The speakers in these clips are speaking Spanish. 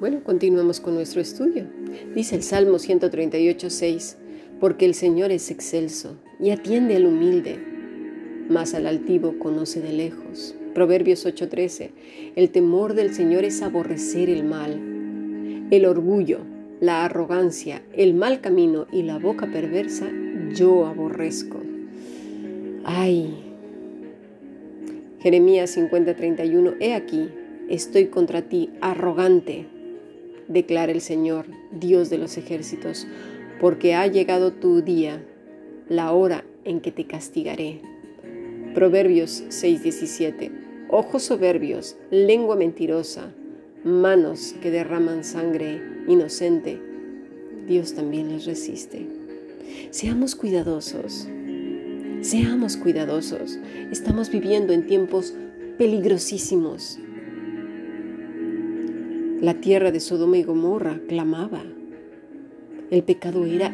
Bueno, continuamos con nuestro estudio. Dice el Salmo 138, 6, porque el Señor es excelso y atiende al humilde, mas al altivo conoce de lejos. Proverbios 8:13, el temor del Señor es aborrecer el mal, el orgullo, la arrogancia, el mal camino y la boca perversa yo aborrezco. Ay. Jeremías 50:31, he aquí, estoy contra ti, arrogante declara el Señor, Dios de los ejércitos, porque ha llegado tu día, la hora en que te castigaré. Proverbios 6:17. Ojos soberbios, lengua mentirosa, manos que derraman sangre inocente, Dios también les resiste. Seamos cuidadosos, seamos cuidadosos. Estamos viviendo en tiempos peligrosísimos la tierra de Sodoma y Gomorra clamaba. El pecado era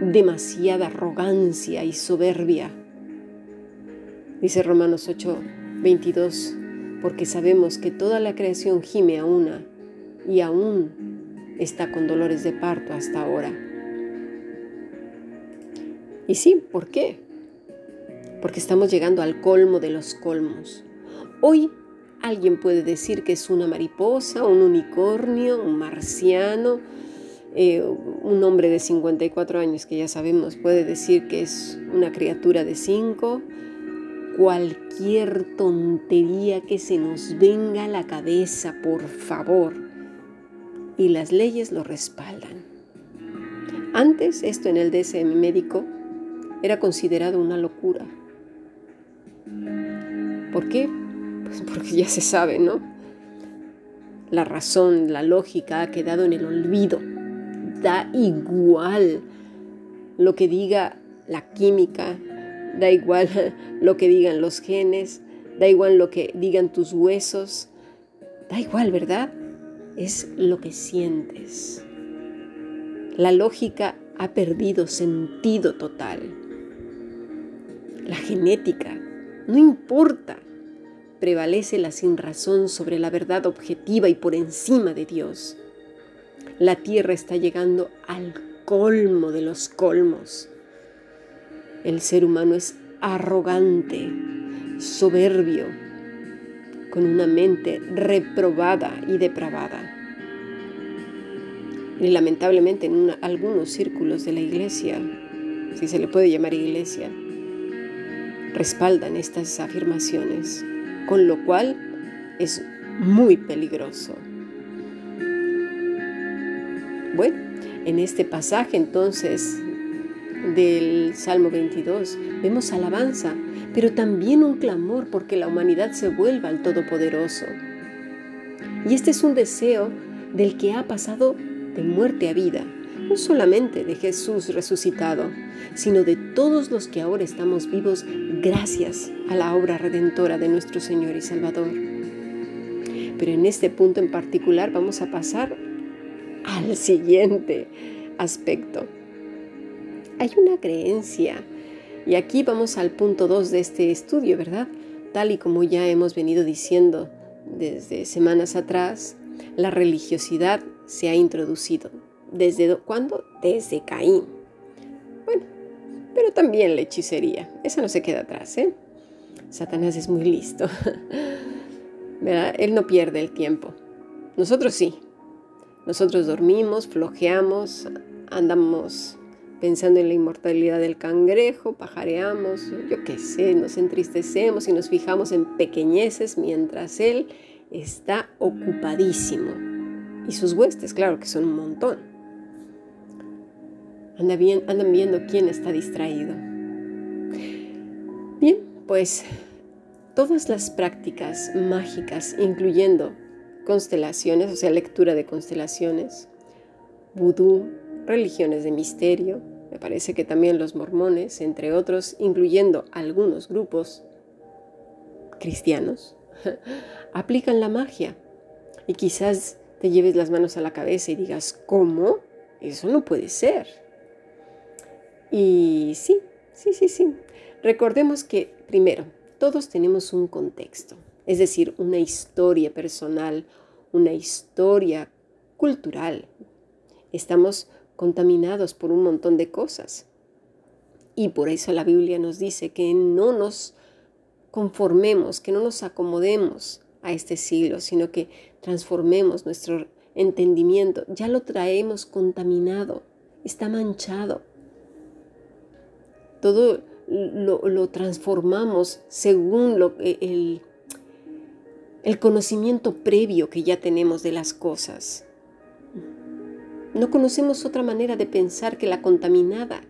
demasiada arrogancia y soberbia. Dice Romanos 8, 22, porque sabemos que toda la creación gime a una y aún está con dolores de parto hasta ahora. Y sí, ¿por qué? Porque estamos llegando al colmo de los colmos. Hoy Alguien puede decir que es una mariposa, un unicornio, un marciano. Eh, un hombre de 54 años que ya sabemos puede decir que es una criatura de 5. Cualquier tontería que se nos venga a la cabeza, por favor. Y las leyes lo respaldan. Antes esto en el DSM médico era considerado una locura. ¿Por qué? Pues porque ya se sabe, ¿no? La razón, la lógica ha quedado en el olvido. Da igual lo que diga la química, da igual lo que digan los genes, da igual lo que digan tus huesos, da igual, ¿verdad? Es lo que sientes. La lógica ha perdido sentido total. La genética, no importa prevalece la sinrazón sobre la verdad objetiva y por encima de Dios. La tierra está llegando al colmo de los colmos. El ser humano es arrogante, soberbio, con una mente reprobada y depravada. Y lamentablemente en algunos círculos de la iglesia, si se le puede llamar iglesia, respaldan estas afirmaciones con lo cual es muy peligroso. Bueno, en este pasaje entonces del Salmo 22 vemos alabanza, pero también un clamor porque la humanidad se vuelva al Todopoderoso. Y este es un deseo del que ha pasado de muerte a vida, no solamente de Jesús resucitado, sino de todos los que ahora estamos vivos gracias a la obra redentora de nuestro Señor y Salvador. Pero en este punto en particular vamos a pasar al siguiente aspecto. Hay una creencia, y aquí vamos al punto 2 de este estudio, ¿verdad? Tal y como ya hemos venido diciendo desde semanas atrás, la religiosidad se ha introducido ¿Desde cuándo? Desde Caín. Bueno, pero también la hechicería. Esa no se queda atrás, ¿eh? Satanás es muy listo. ¿Verdad? Él no pierde el tiempo. Nosotros sí. Nosotros dormimos, flojeamos, andamos pensando en la inmortalidad del cangrejo, pajareamos, yo qué sé, nos entristecemos y nos fijamos en pequeñeces mientras él está ocupadísimo. Y sus huestes, claro que son un montón andan viendo quién está distraído. Bien, pues todas las prácticas mágicas, incluyendo constelaciones, o sea, lectura de constelaciones, vudú, religiones de misterio, me parece que también los mormones, entre otros, incluyendo algunos grupos cristianos, aplican la magia. Y quizás te lleves las manos a la cabeza y digas, ¿cómo? Eso no puede ser. Y sí, sí, sí, sí. Recordemos que, primero, todos tenemos un contexto. es decir, una historia personal, una historia cultural. Estamos contaminados por un montón de cosas. Y por eso la Biblia nos dice que no nos conformemos, que no nos acomodemos a este siglo, sino que transformemos nuestro entendimiento. Ya lo traemos contaminado, está manchado. Todo lo, transformamos según lo, e, el, el conocimiento previo que ya tenemos de las cosas. No conocemos otra manera de pensar que la contaminada.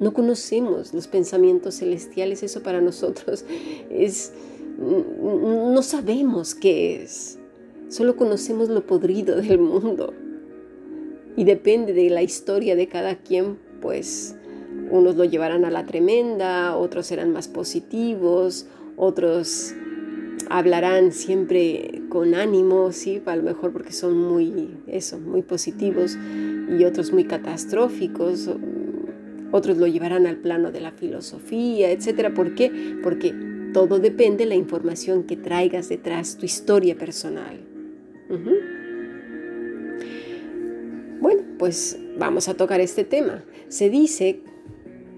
No conocemos los pensamientos celestiales, eso para nosotros es... No sabemos qué es, solo conocemos lo podrido del mundo. Y depende de la historia de cada quien, pues unos lo llevarán a la tremenda, otros serán más positivos, otros hablarán siempre con ánimo, sí, a lo mejor porque son muy, eso, muy positivos y otros muy catastróficos, otros lo llevarán al plano de la filosofía, etcétera. ¿Por qué? Porque todo depende de la información que traigas detrás, tu historia personal. Bueno, pues vamos a tocar este tema. Se dice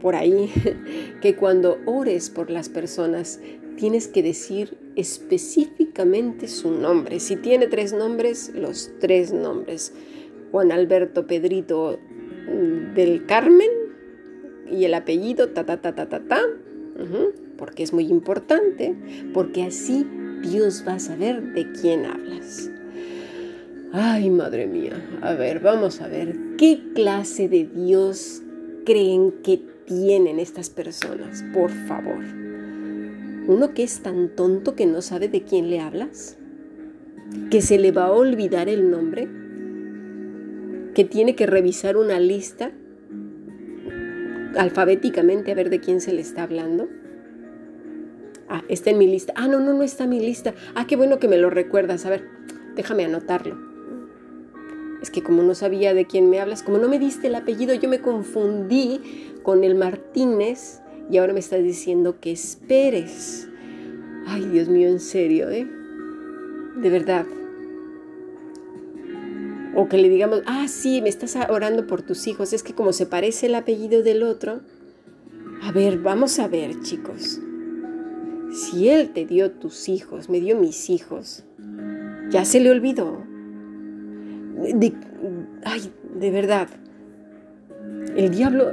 por ahí que cuando ores por las personas tienes que decir específicamente su nombre. Si tiene tres nombres, los tres nombres. Juan Alberto Pedrito mm, del Carmen y el apellido ta ta ta ta ta ta. porque es muy importante, porque así Dios va a saber de quién hablas. Ay, madre mía. A ver, vamos a ver qué clase de Dios creen que tienen estas personas, por favor. Uno que es tan tonto que no sabe de quién le hablas, que se le va a olvidar el nombre, que tiene que revisar una lista alfabéticamente a ver de quién se le está hablando. Ah, está en mi lista. Ah, no, no, no está en mi lista. Ah, qué bueno que me lo recuerdas. A ver, déjame anotarlo. Es que como no sabía de quién me hablas, como no me diste el apellido, yo me confundí con el Martínez y ahora me estás diciendo que esperes. Ay, Dios mío, en serio, ¿eh? De verdad. O que le digamos, ah, sí, me estás orando por tus hijos. Es que como se parece el apellido del otro. A ver, vamos a ver, chicos. Si Él te dio tus hijos, me dio mis hijos, ya se le olvidó. De, ay, de verdad. El diablo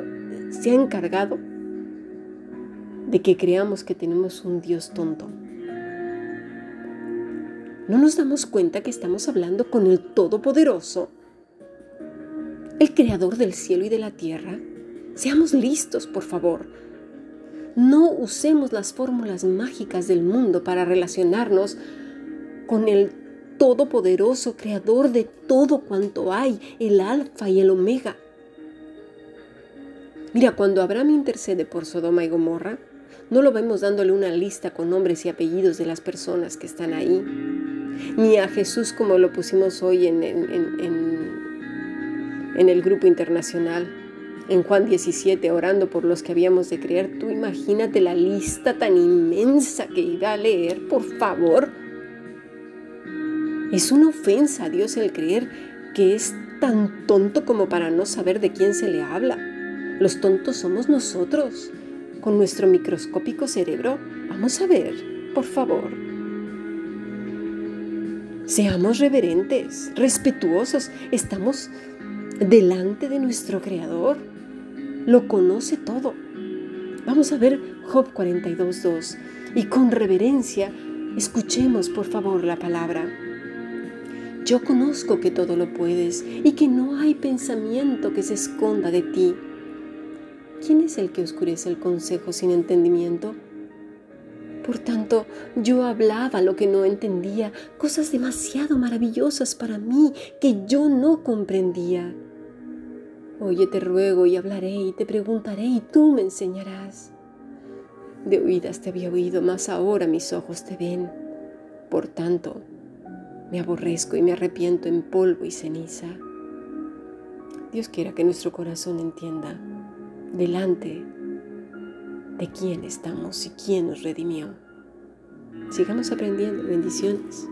se ha encargado de que creamos que tenemos un Dios tonto. ¿No nos damos cuenta que estamos hablando con el Todopoderoso? El Creador del cielo y de la tierra. Seamos listos, por favor. No usemos las fórmulas mágicas del mundo para relacionarnos con el Todopoderoso, Creador de todo cuanto hay, el Alfa y el Omega. Mira, cuando Abraham intercede por Sodoma y Gomorra, no lo vemos dándole una lista con nombres y apellidos de las personas que están ahí, ni a Jesús como lo pusimos hoy en, el grupo internacional, en Juan 17, orando por los que habíamos de creer. Tú imagínate la lista tan inmensa que iba a leer, por favor. Es una ofensa a Dios el creer que es tan tonto como para no saber de quién se le habla. Los tontos somos nosotros. Con nuestro microscópico cerebro, vamos a ver, por favor. Seamos reverentes, respetuosos. Estamos delante de nuestro Creador. Lo conoce todo. Vamos a ver Job 42.2 y con reverencia escuchemos por favor la palabra. Yo conozco que todo lo puedes y que no hay pensamiento que se esconda de ti. ¿quién es el que oscurece el consejo sin entendimiento? Por tanto, yo hablaba lo que no entendía, cosas demasiado maravillosas para mí que yo no comprendía. Oye, te ruego y hablaré y te preguntaré y tú me enseñarás. De oídas te había oído, mas ahora mis ojos te ven. Por tanto, me aborrezco y me arrepiento en polvo y ceniza. Dios quiera que nuestro corazón entienda delante de quién estamos y quién nos redimió. Sigamos aprendiendo. Bendiciones.